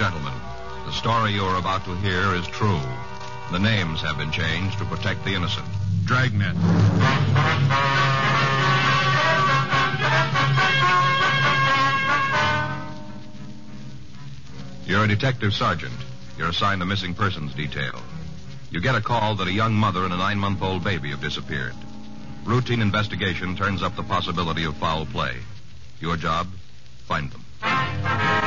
Gentlemen, the story you are about to hear is true. The names have been changed to protect the innocent. Dragnet. You're a detective sergeant. You're assigned the missing persons detail. You get a call that a young mother and a nine month old baby have disappeared. Routine investigation turns up the possibility of foul play. Your job? Find them.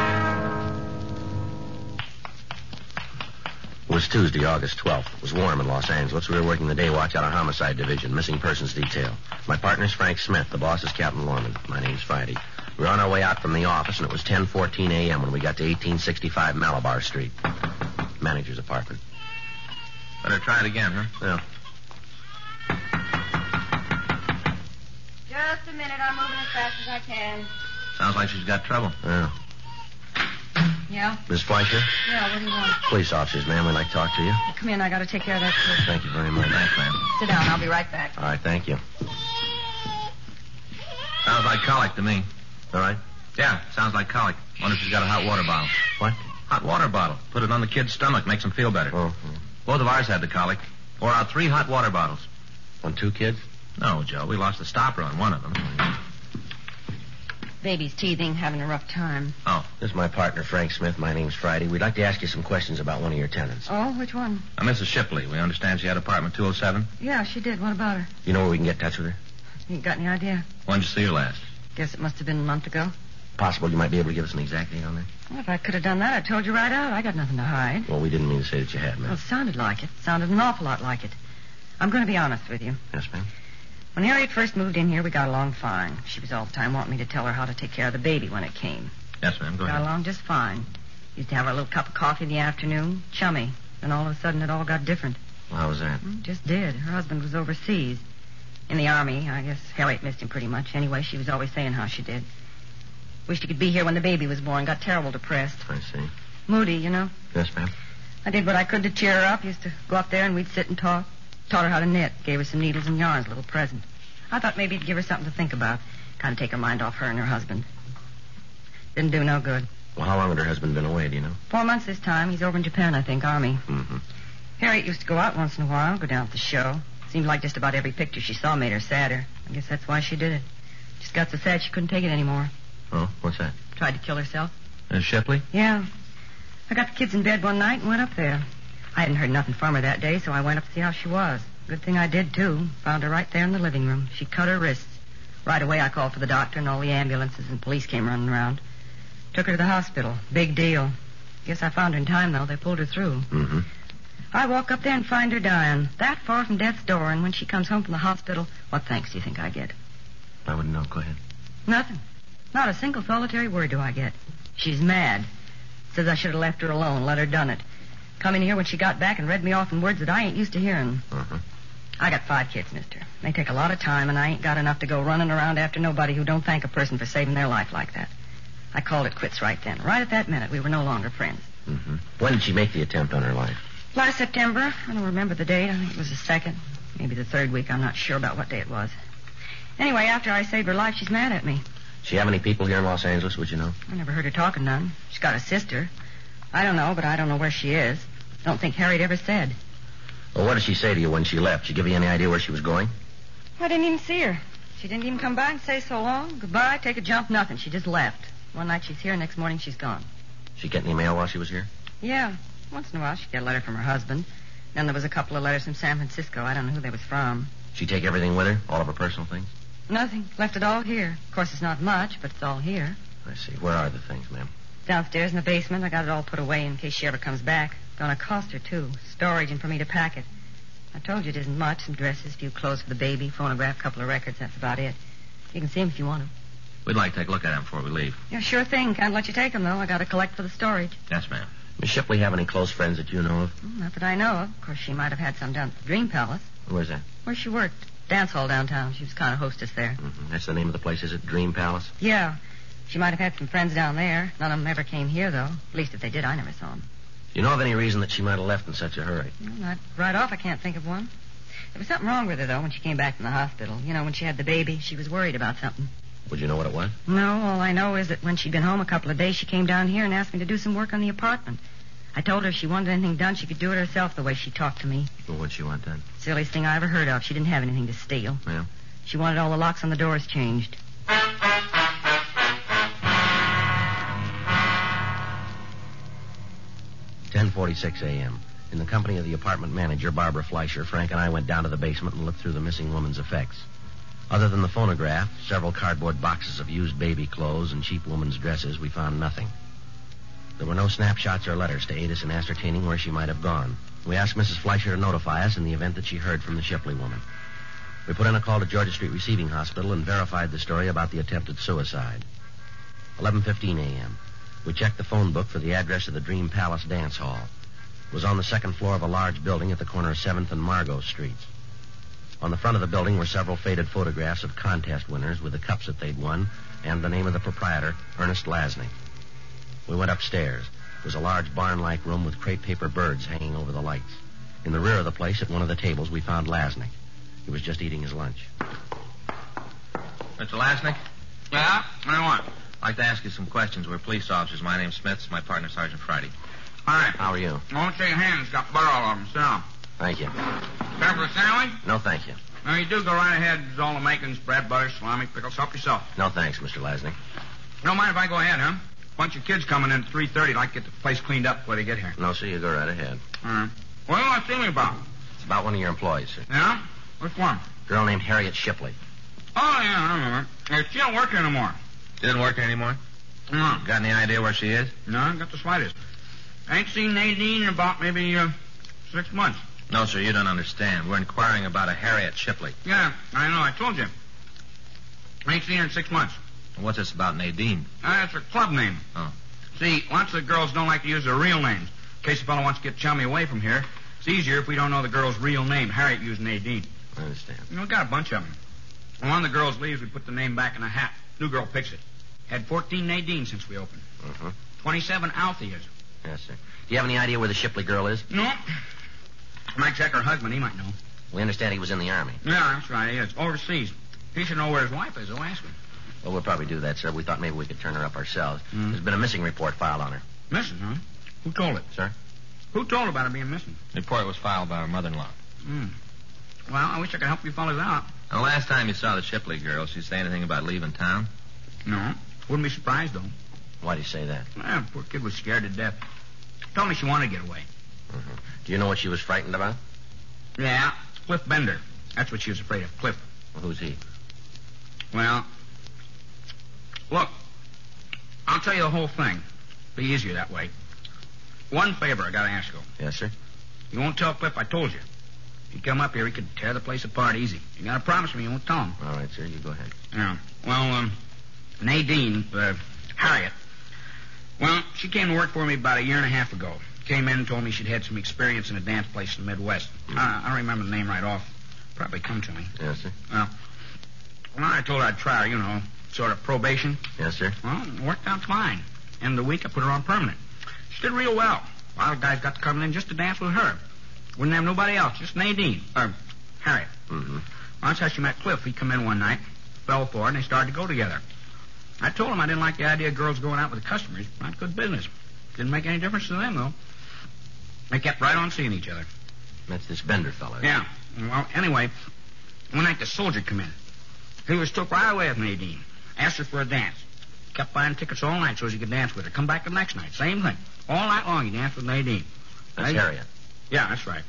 Was Tuesday, August 12th. It was warm in Los Angeles. We were working the day watch out of Homicide Division, missing persons detail. My partner's Frank Smith. The boss is Captain Lorman. My name's Friday. We were on our way out from the office, and it was 10.14 a.m. when we got to 1865 Malabar Street. Manager's apartment. Better try it again, huh? Yeah. Just a minute. I'm moving as fast as I can. Sounds like she's got trouble. Yeah. Yeah? Miss Fleischer? Yeah, what do you want? Police officers, ma'am. We'd like to talk to you. Come in. I got to take care of that kid. Thank you very much. Thanks, ma'am. Sit down. I'll be right back. All right, thank you. Sounds like colic to me. All right. Yeah, sounds like colic. Wonder if she's got a hot water bottle. What? Hot water bottle. Put it on the kid's stomach. Makes him feel better. Oh, Both of ours had the colic. Pour out three hot water bottles. on two kids? No, Joe. We lost the stopper on one of them. Baby's teething, having a rough time. Oh. This is my partner, Frank Smith. My name's Friday. We'd like to ask you some questions about one of your tenants. Oh, which one? Uh, now, Mrs. Shipley, we understand she had apartment 207. Yeah, she did. What about her? You know where we can get in touch with her? You got any idea? When did you see her last? Guess it must have been a month ago. Possible you might be able to give us an exact date on that? Well, if I could have done that, I told you right out. I got nothing to hide. Well, we didn't mean to say that you had, Well, ma'am. it sounded like it. Sounded an awful lot like it. I'm going to be honest with you. Yes, ma'am. When Harriet first moved in here, we got along fine. She was all the time wanting me to tell her how to take care of the baby when it came. Yes, ma'am. Go got ahead. along just fine. Used to have our little cup of coffee in the afternoon, chummy. Then all of a sudden, it all got different. Well, how was that? Mm, Just did. Her husband was overseas. In the army. I guess Harriet missed him pretty much. Anyway, she was always saying how she did. Wished he could be here when the baby was born. Got terrible depressed. I see. Moody, you know. Yes, ma'am. I did what I could to cheer her up. Used to go up there and we'd sit and talk. Taught her how to knit. Gave her some needles and yarns, a little present. I thought maybe it'd give her something to think about. Kind of take her mind off her and her husband. Didn't do no good. Well, how long had her husband been away, do you know? Four months this time. He's over in Japan, I think, Army. Mm-hmm. Harriet used to go out once in a while, go down to the show. Seemed like just about every picture she saw made her sadder. I guess that's why she did it. Just got so sad she couldn't take it anymore. Oh, what's that? Tried to kill herself. Miss Shipley? Yeah. I got the kids in bed one night and went up there. I hadn't heard nothing from her that day, so I went up to see how she was. Good thing I did, too. Found her right there in the living room. She cut her wrists. Right away, I called for the doctor, and all the ambulances and police came running around. Took her to the hospital. Big deal. Guess I found her in time, though. They pulled her through. Mm-hmm. I walk up there and find her dying, that far from death's door, and when she comes home from the hospital, what thanks do you think I get? I wouldn't know. Go ahead. Nothing. Not a single solitary word do I get. She's mad. Says I should have left her alone, let her done it. Come in here when she got back and read me off in words that I ain't used to hearing. Uh-huh. I got five kids, mister. They take a lot of time, and I ain't got enough to go running around after nobody who don't thank a person for saving their life like that. I called it quits right then. Right at that minute, we were no longer friends. Mm-hmm. When did she make the attempt on her life? Last September, I don't remember the date. I think it was the second, maybe the third week. I'm not sure about what day it was. Anyway, after I saved her life, she's mad at me. She have any people here in Los Angeles, would you know? I never heard her talking none. She's got a sister. I don't know, but I don't know where she is. Don't think Harriet ever said. Well, what did she say to you when she left? Did she give you any idea where she was going? I didn't even see her. She didn't even come by and say so long, goodbye, take a jump, nothing. She just left. One night she's here, next morning she's gone. She get any mail while she was here? Yeah, once in a while she'd get a letter from her husband. Then there was a couple of letters from San Francisco. I don't know who they was from. She take everything with her? All of her personal things? Nothing. Left it all here. Of course, it's not much, but it's all here. I see. Where are the things, ma'am? Downstairs in the basement. I got it all put away in case she ever comes back. Gonna cost her, too. Storage and for me to pack it. I told you it isn't much. Some dresses, a few clothes for the baby, phonograph, couple of records. That's about it. You can see see 'em if you want 'em. We'd like to take a look at them before we leave. Yeah, sure thing. Can't let you take take 'em though. I gotta collect for the storage. Yes, ma'am. Miss Shipley have any close friends that you know of? Mm, Not that I know of. Of course, she might have had some down at the Dream Palace. Where's that? Where she worked. Dance hall downtown. She was kind of hostess there. hmm That's the name of the place, is it? Dream Palace? Yeah. She might have had some friends down there. None of 'em ever came here, though. At least if they did, I never saw 'em. Do you know of any reason that she might have left in such a hurry? Not right off, I can't think of one. There was something wrong with her, though, when she came back from the hospital. You know, when she had the baby, she was worried about something. Would you know what it was? No, all I know is that when she'd been home a couple of days, she came down here and asked me to do some work on the apartment. I told her if she wanted anything done, she could do it herself the way she talked to me. Well, what'd she want done? Silliest thing I ever heard of. She didn't have anything to steal. Yeah? She wanted all the locks on the doors changed. Ten forty-six a.m. In the company of the apartment manager, Barbara Fleischer, Frank and I went down to the basement and looked through the missing woman's effects. Other than the phonograph, several cardboard boxes of used baby clothes, and cheap woman's dresses, we found nothing. There were no snapshots or letters to aid us in ascertaining where she might have gone. We asked Mrs. Fleischer to notify us in the event that she heard from the Shipley woman. We put in a call to Georgia Street Receiving Hospital and verified the story about the attempted suicide. 11:15 a.m. We checked the phone book for the address of the Dream Palace Dance Hall. It was on the second floor of a large building at the corner of 7th and Margot Streets. On the front of the building were several faded photographs of contest winners with the cups that they'd won and the name of the proprietor, Ernest Lasney. We went upstairs. It was a large barn-like room with crepe paper birds hanging over the lights. In the rear of the place, at one of the tables, we found Lasney. He was just eating his lunch. Mr. Lasnik, Yeah? What do you want? I'd like to ask you some questions. We're police officers. My name's Smith. My partner, Sergeant Friday. Hi. How are you? I won't shake hands. Got butter all over them. Sit. Thank you. Care for a sandwich? No, thank you. No, you do go right ahead. There's all the makings, bread, butter, salami, pickles. Help yourself. No, thanks, Mr. Lasney. Don't mind if I go ahead, huh? Bunch of kids coming in at 3.30. Like to get the place cleaned up before they get here. No, sir, you go right ahead. All right. What do you want to see me about? It's about one of your employees, sir. Yeah? Which one? Girl named Harriet Shipley. Oh, yeah, I remember. She don't work here anymore. Doesn't work here anymore? No. Got any idea where she is? No, I got the slightest. I ain't seen Nadine in about maybe uh, six months. No, sir, you don't understand. We're inquiring about a Harriet Shipley. Yeah, I know. I told you. I ain't seen her in six months. What's this about Nadine? Uh, that's her club name. Oh. See, lots of girls don't like to use their real names. In case a fellow wants to get chummy away from here, it's easier if we don't know the girl's real name. Harriet used Nadine. I understand. You know, we got a bunch of them. When one of the girls leaves, we put the name back in a hat. New girl picks it. Had 14 Nadine since we opened. Mm-hmm. 27 Altheas. Yes, sir. Do you have any idea where the Shipley girl is? No. Might check her husband. He might know. We understand he was in the Army. Yeah, that's right. He is. Overseas. He should know where his wife is. Oh, ask him. Well, we'll probably do that, sir. We thought maybe we could turn her up ourselves. Mm. There's been a missing report filed on her. Missing, huh? Who told it? Sir? Who told about her being missing? The report was filed by her mother-in-law. Hmm. Well, I wish I could help you fellas out. And the last time you saw the Shipley girl, she say anything about leaving town? No. Wouldn't be surprised, though. Why do you say that? Well, poor kid was scared to death. Told me she wanted to get away. Mm-hmm. Do you know what she was frightened about? Yeah, Cliff Bender. That's what she was afraid of, Cliff. Well, who's he? Well, look, I'll tell you the whole thing. Be easier that way. One favor I gotta ask you. Yes, sir. You won't tell Cliff I told you. If you come up here, he could tear the place apart easy. You gotta promise me you won't tell him. All right, sir. You go ahead. Yeah. Well, um, Nadine, uh, Harriet. Well, she came to work for me about a year and a half ago. Came in and told me she'd had some experience in a dance place in the Midwest. Uh, I don't remember the name right off. Probably come to me. Yes, sir. Well, well, I told her I'd try her, you know, sort of probation. Yes, sir. Well, it worked out fine. End of the week, I put her on permanent. She did real well. A lot of guys got to come in just to dance with her. Wouldn't have nobody else, just Nadine. Or Harriet. Mm-hmm. Well, that's how she met Cliff. He come in one night, fell for her, and they started to go together. I told him I didn't like the idea of girls going out with the customers. Not good business. Didn't make any difference to them, though. They kept right on seeing each other. That's this Bender fellow. Yeah. Well, anyway, One night the soldier come in. He was took right away with Nadine. Asked her for a dance. Kept buying tickets all night so he could dance with her. Come back the next night. Same thing. All night long he danced with Nadine. That's? Harriet. Yeah, that's right.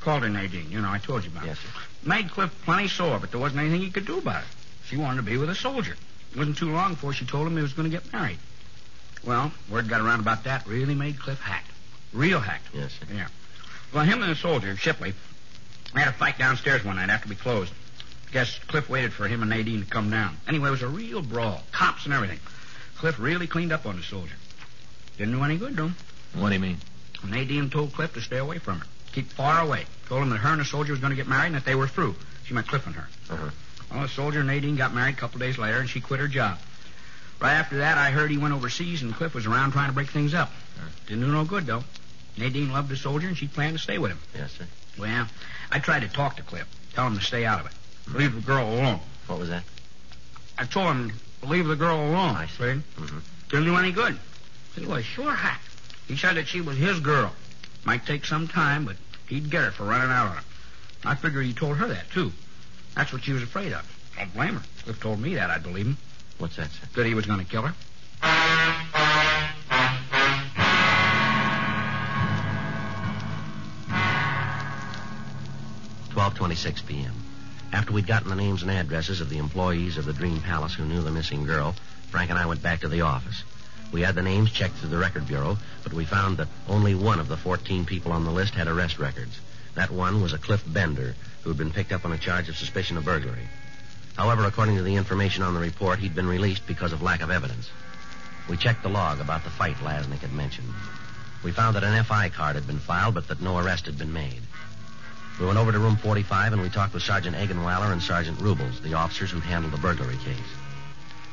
Called her Nadine. You know, I told you about Yes, it. sir. Made Cliff plenty sore, but there wasn't anything he could do about it. She wanted to be with a soldier. It wasn't too long before she told him he was going to get married. Well, word got around about that. Really made Cliff hacked. Real hacked. Yes, sir. Yeah. Well, him and the soldier, Shipley, had a fight downstairs one night after we closed. Guess Cliff waited for him and Nadine to come down. Anyway, it was a real brawl. Cops and everything. Cliff really cleaned up on the soldier. Didn't do any good to him. What do you mean? Nadine told Cliff to stay away from her. Keep far away. Told him that her and the soldier was going to get married and that they were through. She meant Cliff and her. Uh-huh. Well, soldier and Nadine got married a couple days later, and she quit her job. Right after that, I heard he went overseas, and Cliff was around trying to break things up. Didn't do no good, though. Nadine loved the soldier, and she planned to stay with him. Yes, sir. Well, I tried to talk to Cliff, tell him to stay out of it. Leave the girl alone. What was that? I told him to leave the girl alone. I see. Mhm. Didn't do any good. He was sure hot. He said that she was his girl. Might take some time, but he'd get her for running out on him. I figure he told her that, too. That's what she was afraid of. Don't blame her. Cliff told me that, I'd believe him. What's that, sir? That he was going to kill her. Twelve twenty-six p.m. After we'd gotten the names and addresses of the employees of the Dream Palace who knew the missing girl, Frank and I went back to the office. We had the names checked through the record bureau, but we found that only one of the 14 people on the list had arrest records. That one was a Cliff Bender, who had been picked up on a charge of suspicion of burglary. However, according to the information on the report, he'd been released because of lack of evidence. We checked the log about the fight Lasnik had mentioned. We found that an FI card had been filed, but that no arrest had been made. We went over to room 45 and we talked with Sergeant Egenweiler and Sergeant Rubles, the officers who'd handled the burglary case.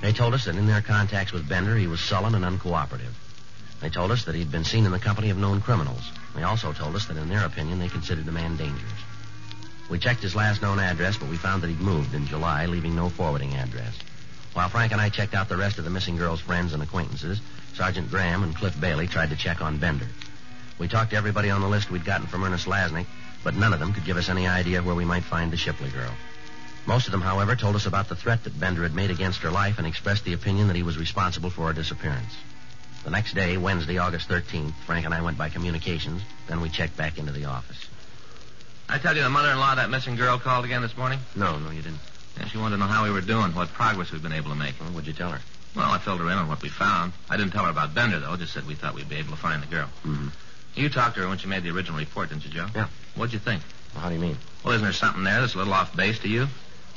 They told us that in their contacts with Bender, he was sullen and uncooperative. They told us that he'd been seen in the company of known criminals. They also told us that in their opinion, they considered the man dangerous. We checked his last known address, but we found that he'd moved in July, leaving no forwarding address. While Frank and I checked out the rest of the missing girl's friends and acquaintances, Sergeant Graham and Cliff Bailey tried to check on Bender. We talked to everybody on the list we'd gotten from Ernest Lasnik, but none of them could give us any idea where we might find the Shipley girl. Most of them, however, told us about the threat that Bender had made against her life and expressed the opinion that he was responsible for her disappearance. The next day, Wednesday, August 13th, Frank and I went by communications. Then we checked back into the office. I tell you, the mother-in-law of that missing girl called again this morning. No, no, you didn't. Yeah, she wanted to know how we were doing, what progress we've been able to make. Well, what'd you tell her? Well, I filled her in on what we found. I didn't tell her about Bender, though. Just said we thought we'd be able to find the girl. Mm-hmm. You talked to her when she made the original report, didn't you, Joe? Yeah. What'd you think? Well, how do you mean? Well, isn't there something there that's a little off base to you?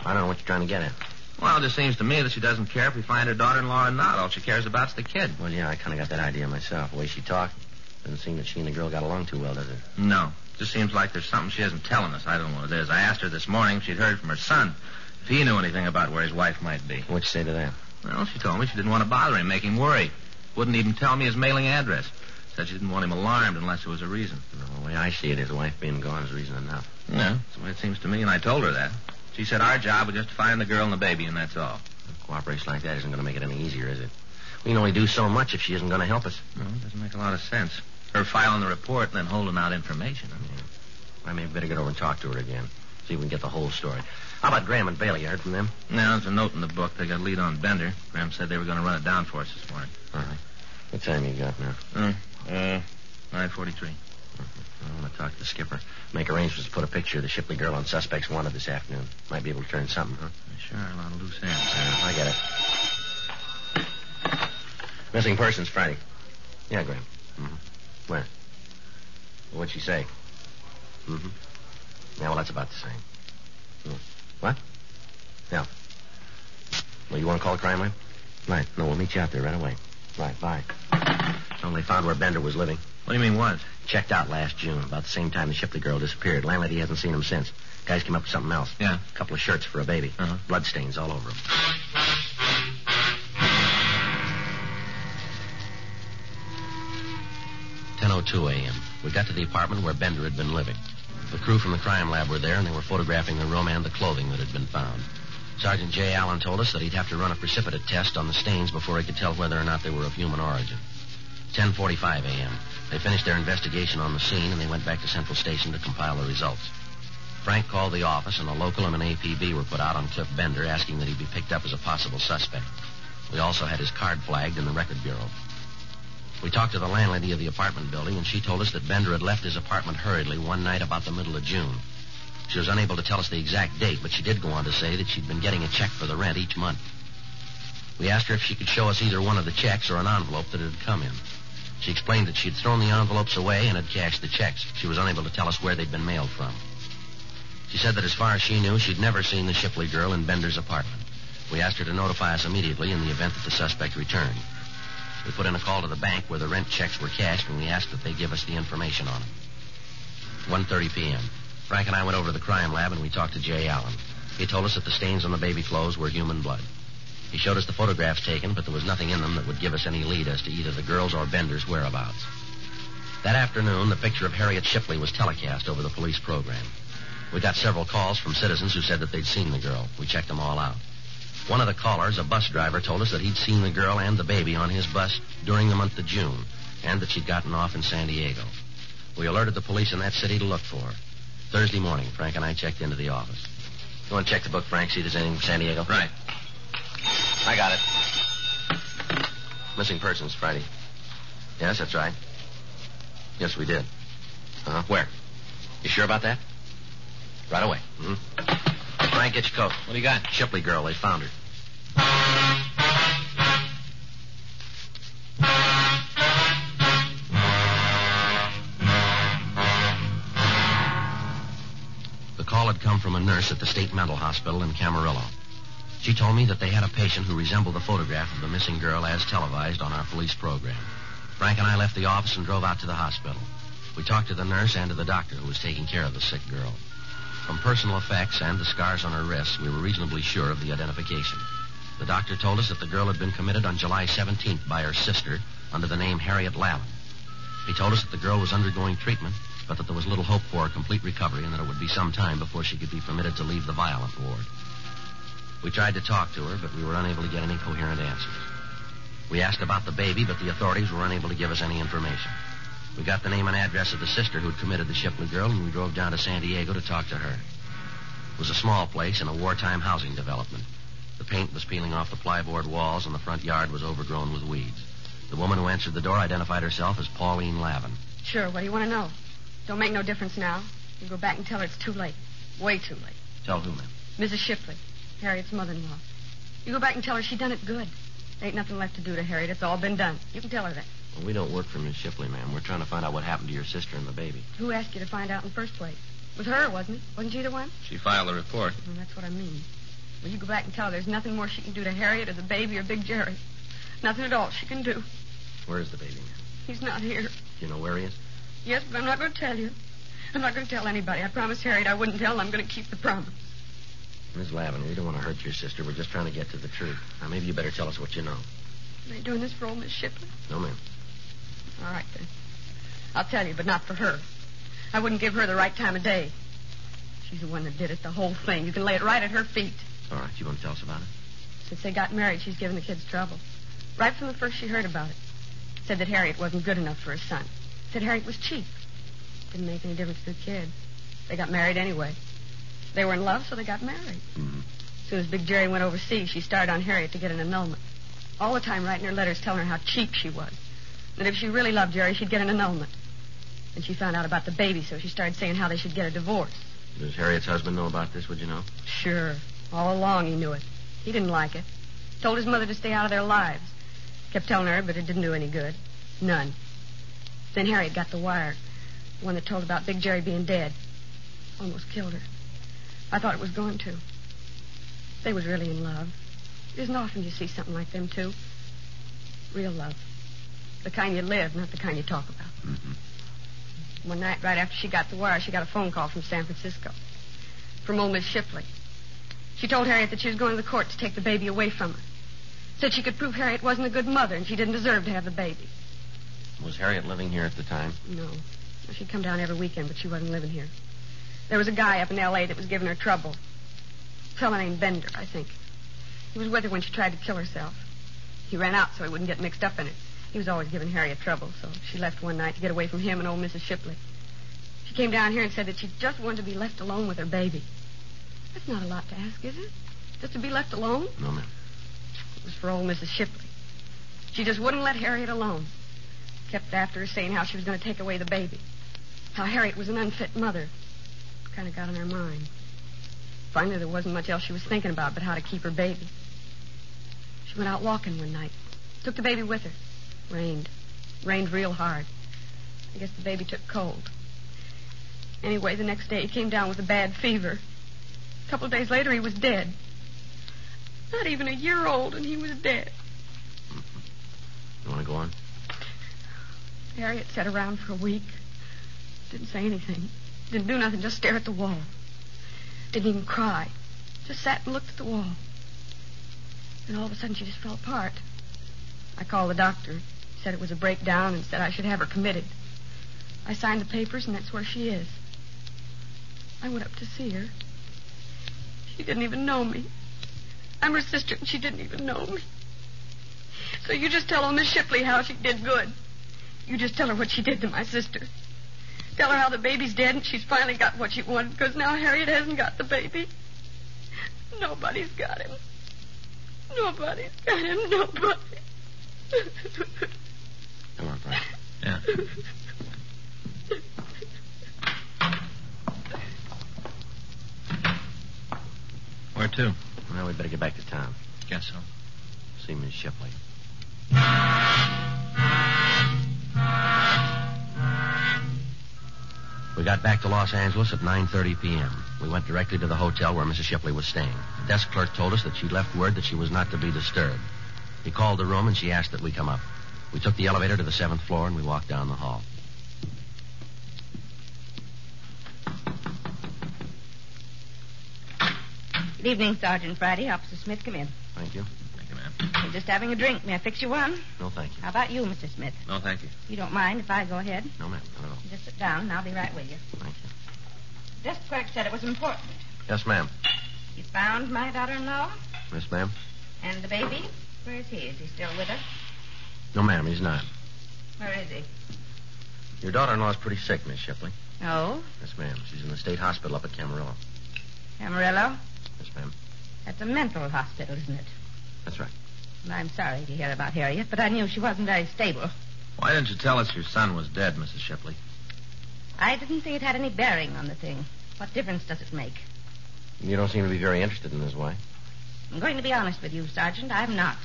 I don't know what you're trying to get at. Well, it just seems to me that she doesn't care if we find her daughter-in-law or not. All she cares about's the kid. Well, yeah, I kind of got that idea myself. The way she talked, doesn't seem that she and the girl got along too well, does it? No. Just seems like there's something she isn't telling us. I don't know what it is. I asked her this morning if she'd heard from her son, if he knew anything about where his wife might be. What'd you say to that? Well, she told me she didn't want to bother him, make him worry. Wouldn't even tell me his mailing address. Said she didn't want him alarmed unless there was a reason. No, the way I see it, his wife being gone is reason enough. Yeah, that's the way it seems to me, and I told her that. She said our job was just to find the girl and the baby, and that's all. Cooperation like that isn't going to make it any easier, is it? We can only do so much if she isn't going to help us. No, it doesn't make a lot of sense. Her filing the report and then holding out information. I mean, I may better get over and talk to her again. See if we can get the whole story. How about Graham and Bailey? You heard from them? now there's a note in the book. They got a lead on Bender. Graham said they were going to run it down for us this morning. All right. What time you got now? Uh, uh, 943. I want to talk to the skipper. Make arrangements to put a picture of the Shipley girl on suspects wanted this afternoon. Might be able to turn something, huh? Sure, a lot of loose ends. Yeah, I get it. Missing persons Friday. Yeah, Graham. Mm-hmm. Where? What'd she say? Mm-hmm. Yeah, well, that's about the same. Hmm. What? Yeah. Well, you want to call the crime lab? Right. No, we'll meet you out there right away. Right, bye. So they found where Bender was living. What do you mean, what? Checked out last June, about the same time the Shipley girl disappeared. Landlady hasn't seen him since. Guys came up with something else. Yeah. A couple of shirts for a baby. Uh-huh. Bloodstains all over them. Ten oh two a.m. We got to the apartment where Bender had been living. The crew from the crime lab were there, and they were photographing the room and the clothing that had been found. Sergeant J. Allen told us that he'd have to run a precipitin test on the stains before he could tell whether or not they were of human origin. 10:45 a.m. They finished their investigation on the scene, and they went back to Central Station to compile the results. Frank called the office, and a local and an APB were put out on Cliff Bender, asking that he be picked up as a possible suspect. We also had his card flagged in the record bureau. We talked to the landlady of the apartment building, and she told us that Bender had left his apartment hurriedly one night about the middle of June. She was unable to tell us the exact date, but she did go on to say that she'd been getting a check for the rent each month. We asked her if she could show us either one of the checks or an envelope that it had come in. She explained that she had thrown the envelopes away and had cashed the checks. She was unable to tell us where they'd been mailed from. She said that as far as she knew, she'd never seen the Shipley girl in Bender's apartment. We asked her to notify us immediately in the event that the suspect returned. We put in a call to the bank where the rent checks were cashed, and we asked that they give us the information on them. 1.30 p.m. Frank and I went over to the crime lab, and we talked to Jay Allen. He told us that the stains on the baby clothes were human blood. He showed us the photographs taken, but there was nothing in them that would give us any lead as to either the girl's or Bender's whereabouts. That afternoon, the picture of Harriet Shipley was telecast over the police program. We got several calls from citizens who said that they'd seen the girl. We checked them all out. One of the callers, a bus driver, told us that he'd seen the girl and the baby on his bus during the month of June, and that she'd gotten off in San Diego. We alerted the police in that city to look for her. Thursday morning, Frank and I checked into the office. You want to check the book, Frank, see if there's anything from San Diego? Right. I got it. Missing persons, Friday. Yes, that's right. Yes, we did. Uh-huh. Where? You sure about that? Right away. Mm-hmm. Frank, get your coat. What do you got? Shipley girl, they found her. The call had come from a nurse at the state mental hospital in Camarillo. She told me that they had a patient who resembled the photograph of the missing girl as televised on our police program. Frank and I left the office and drove out to the hospital. We talked to the nurse and to the doctor who was taking care of the sick girl. From personal effects and the scars on her wrists, we were reasonably sure of the identification. The doctor told us that the girl had been committed on July 17th by her sister under the name Harriet Lavin. He told us that the girl was undergoing treatment, but that there was little hope for a complete recovery and that it would be some time before she could be permitted to leave the violent ward. We tried to talk to her, but we were unable to get any coherent answers. We asked about the baby, but the authorities were unable to give us any information. We got the name and address of the sister who'd committed the Shipley girl, and we drove down to San Diego to talk to her. It was a small place in a wartime housing development. The paint was peeling off the plyboard walls, and the front yard was overgrown with weeds. The woman who answered the door identified herself as Pauline Lavin. Sure, what do you want to know? Don't make no difference now. You go back and tell her it's too late. Way too late. Tell who, ma'am? Mrs. Shipley, Harriet's mother-in-law. You go back and tell her she done it good. Ain't nothing left to do to Harriet. It's all been done. You can tell her that. Well, we don't work for Miss Shipley, ma'am. We're trying to find out what happened to your sister and the baby. Who asked you to find out in the first place? It was her, wasn't it? Wasn't she the one? She filed a report. Well, that's what I mean. Well, you go back and tell her there's nothing more she can do to Harriet or the baby or Big Jerry. Nothing at all she can do. Where is the baby, ma'am? He's not here. Do you know where he is? Yes, but I'm not going to tell you. I'm not going to tell anybody. I promised Harriet I wouldn't tell, and I'm going to keep the promise. Miss Lavin, we don't want to hurt your sister. We're just trying to get to the truth. Now, maybe you better tell us what you know. Are you doing this for old Miss Shipley? No, ma'am. All right, then. I'll tell you, but not for her. I wouldn't give her the right time of day. She's the one that did it, the whole thing. You can lay it right at her feet. All right, you want to tell us about it? Since they got married, she's given the kids trouble. Right from the first she heard about it. Said that Harriet wasn't good enough for her son. Said Harriet was cheap. Didn't make any difference to the kid. They got married anyway. They were in love, so they got married. Mm-hmm. As soon as Big Jerry went overseas, she started on Harriet to get an annulment. All the time writing her letters telling her how cheap she was. That if she really loved Jerry, she'd get an annulment. And she found out about the baby, so she started saying how they should get a divorce. Does Harriet's husband know about this, would you know? Sure. All along he knew it. He didn't like it. Told his mother to stay out of their lives. Kept telling her, but it didn't do any good. None. Then Harriet got the wire. The one that told about Big Jerry being dead. Almost killed her. I thought it was going to. They was really in love. It isn't often you see something like them, too. Real love. The kind you live, not the kind you talk about. Mm-hmm. One night, right after she got the wire, she got a phone call from San Francisco. From old Miss Shipley. She told Harriet that she was going to the court to take the baby away from her. Said she could prove Harriet wasn't a good mother and she didn't deserve to have the baby. Was Harriet living here at the time? No. She'd come down every weekend, but she wasn't living here. There was a guy up in L.A. that was giving her trouble. A fellow named Bender, I think. He was with her when she tried to kill herself. He ran out so he wouldn't get mixed up in it. He was always giving Harriet trouble, so she left one night to get away from him and old Mrs. Shipley. She came down here and said that she just wanted to be left alone with her baby. That's not a lot to ask, is it? Just to be left alone? No, ma'am. It was for old Mrs. Shipley. She just wouldn't let Harriet alone. Kept after her saying how she was going to take away the baby. How Harriet was an unfit mother. Kind of got on her mind. Finally, there wasn't much else she was thinking about but how to keep her baby. She went out walking one night. Took the baby with her. Rained. Rained real hard. I guess the baby took cold. Anyway, the next day he came down with a bad fever. A couple of days later, he was dead. Not even a year old, and he was dead. You want to go on? Harriet sat around for a week. Didn't say anything. Didn't do nothing, just stare at the wall. Didn't even cry. Just sat and looked at the wall. And all of a sudden she just fell apart. I called the doctor. Said it was a breakdown and said I should have her committed. I signed the papers and that's where she is. I went up to see her. She didn't even know me. I'm her sister and she didn't even know me. So you just tell old Miss Shipley how she did good. You just tell her what she did to my sister. Tell her how the baby's dead and she's finally got what she wanted because now Harriet hasn't got the baby. Nobody's got him. Nobody's got him. Nobody. Come on, Frank. Yeah. Where to? Well, we'd better get back to town. Guess so. See Miss Shipley. We got back to Los Angeles at 9.30 p.m. We went directly to the hotel where Mrs. Shipley was staying. The desk clerk told us that she left word that she was not to be disturbed. He called the room and she asked that we come up. We took the elevator to the seventh floor and we walked down the hall. Evening, Sergeant Friday. Officer Smith, come in. Thank you. Thank you, ma'am. I'm just having a drink. May I fix you one? No, thank you. How about you, Mr. Smith? No, thank you. You don't mind if I go ahead? No, ma'am. Not at all. Just sit down, and I'll be right with you. Thank you. Desk clerk said it was important. Yes, ma'am. You found my daughter-in-law Yes, ma'am. and the baby. Where is he? Is he still with her? No, ma'am, he's not. Where is he? Your daughter-in-law's pretty sick, Miss Shipley. Oh, Yes, ma'am. She's in the state hospital up at Camarillo. Amarillo. Yes, ma'am. That's a mental hospital, isn't it? That's right. I'm sorry to hear about Harriet, but I knew she wasn't very stable. Why didn't you tell us your son was dead, Mrs. Shipley? I didn't think it had any bearing on the thing. What difference does it make? You don't seem to be very interested in this, why? I'm going to be honest with you, Sergeant. I'm not.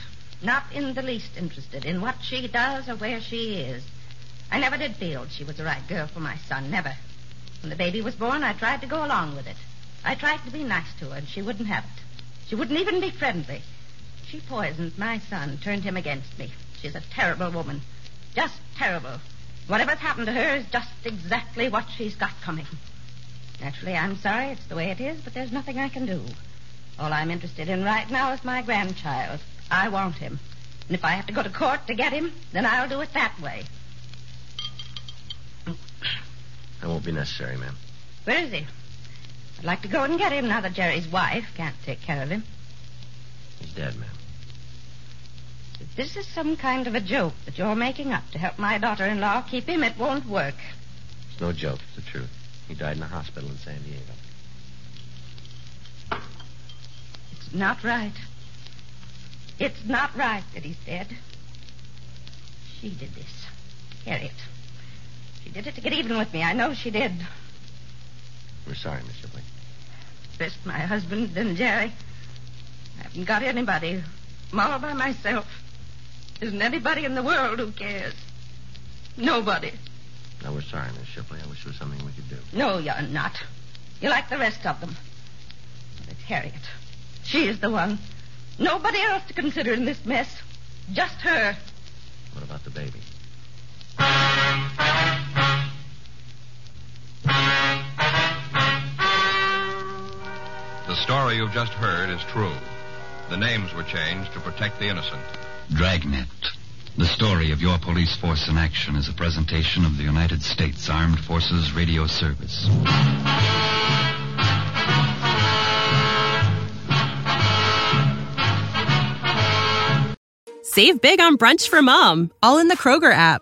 Not in the least interested in what she does or where she is. I never did feel she was the right girl for my son. Never. When the baby was born, I tried to go along with it. I tried to be nice to her, and she wouldn't have it. She wouldn't even be friendly. She poisoned my son, turned him against me. She's a terrible woman. Just terrible. Whatever's happened to her is just exactly what she's got coming. Naturally, I'm sorry it's the way it is, but there's nothing I can do. All I'm interested in right now is my grandchild. I want him. And if I have to go to court to get him, then I'll do it that way. That won't be necessary, ma'am. Where is he? I'd like to go and get him now that Jerry's wife can't take care of him. He's dead, ma'am. If this is some kind of a joke that you're making up to help my daughter-in-law keep him, it won't work. It's no joke. It's the truth. He died in a hospital in San Diego. It's not right. It's not right that he's dead. She did this. Harriet. She did it to get even with me. I know she did. We're sorry, Miss Shipley. Best my husband, then Jerry. I haven't got anybody. I'm all by myself. Isn't anybody in the world who cares? Nobody. No, we're sorry, Miss Shipley. I wish there was something we could do. No, you're not. You're like the rest of them. But it's Harriet. She is the one. Nobody else to consider in this mess. Just her. What about the baby? The story you've just heard is true. The names were changed to protect the innocent. Dragnet. The story of your police force in action is a presentation of the United States Armed Forces Radio Service. Save big on brunch for mom, all in the Kroger app.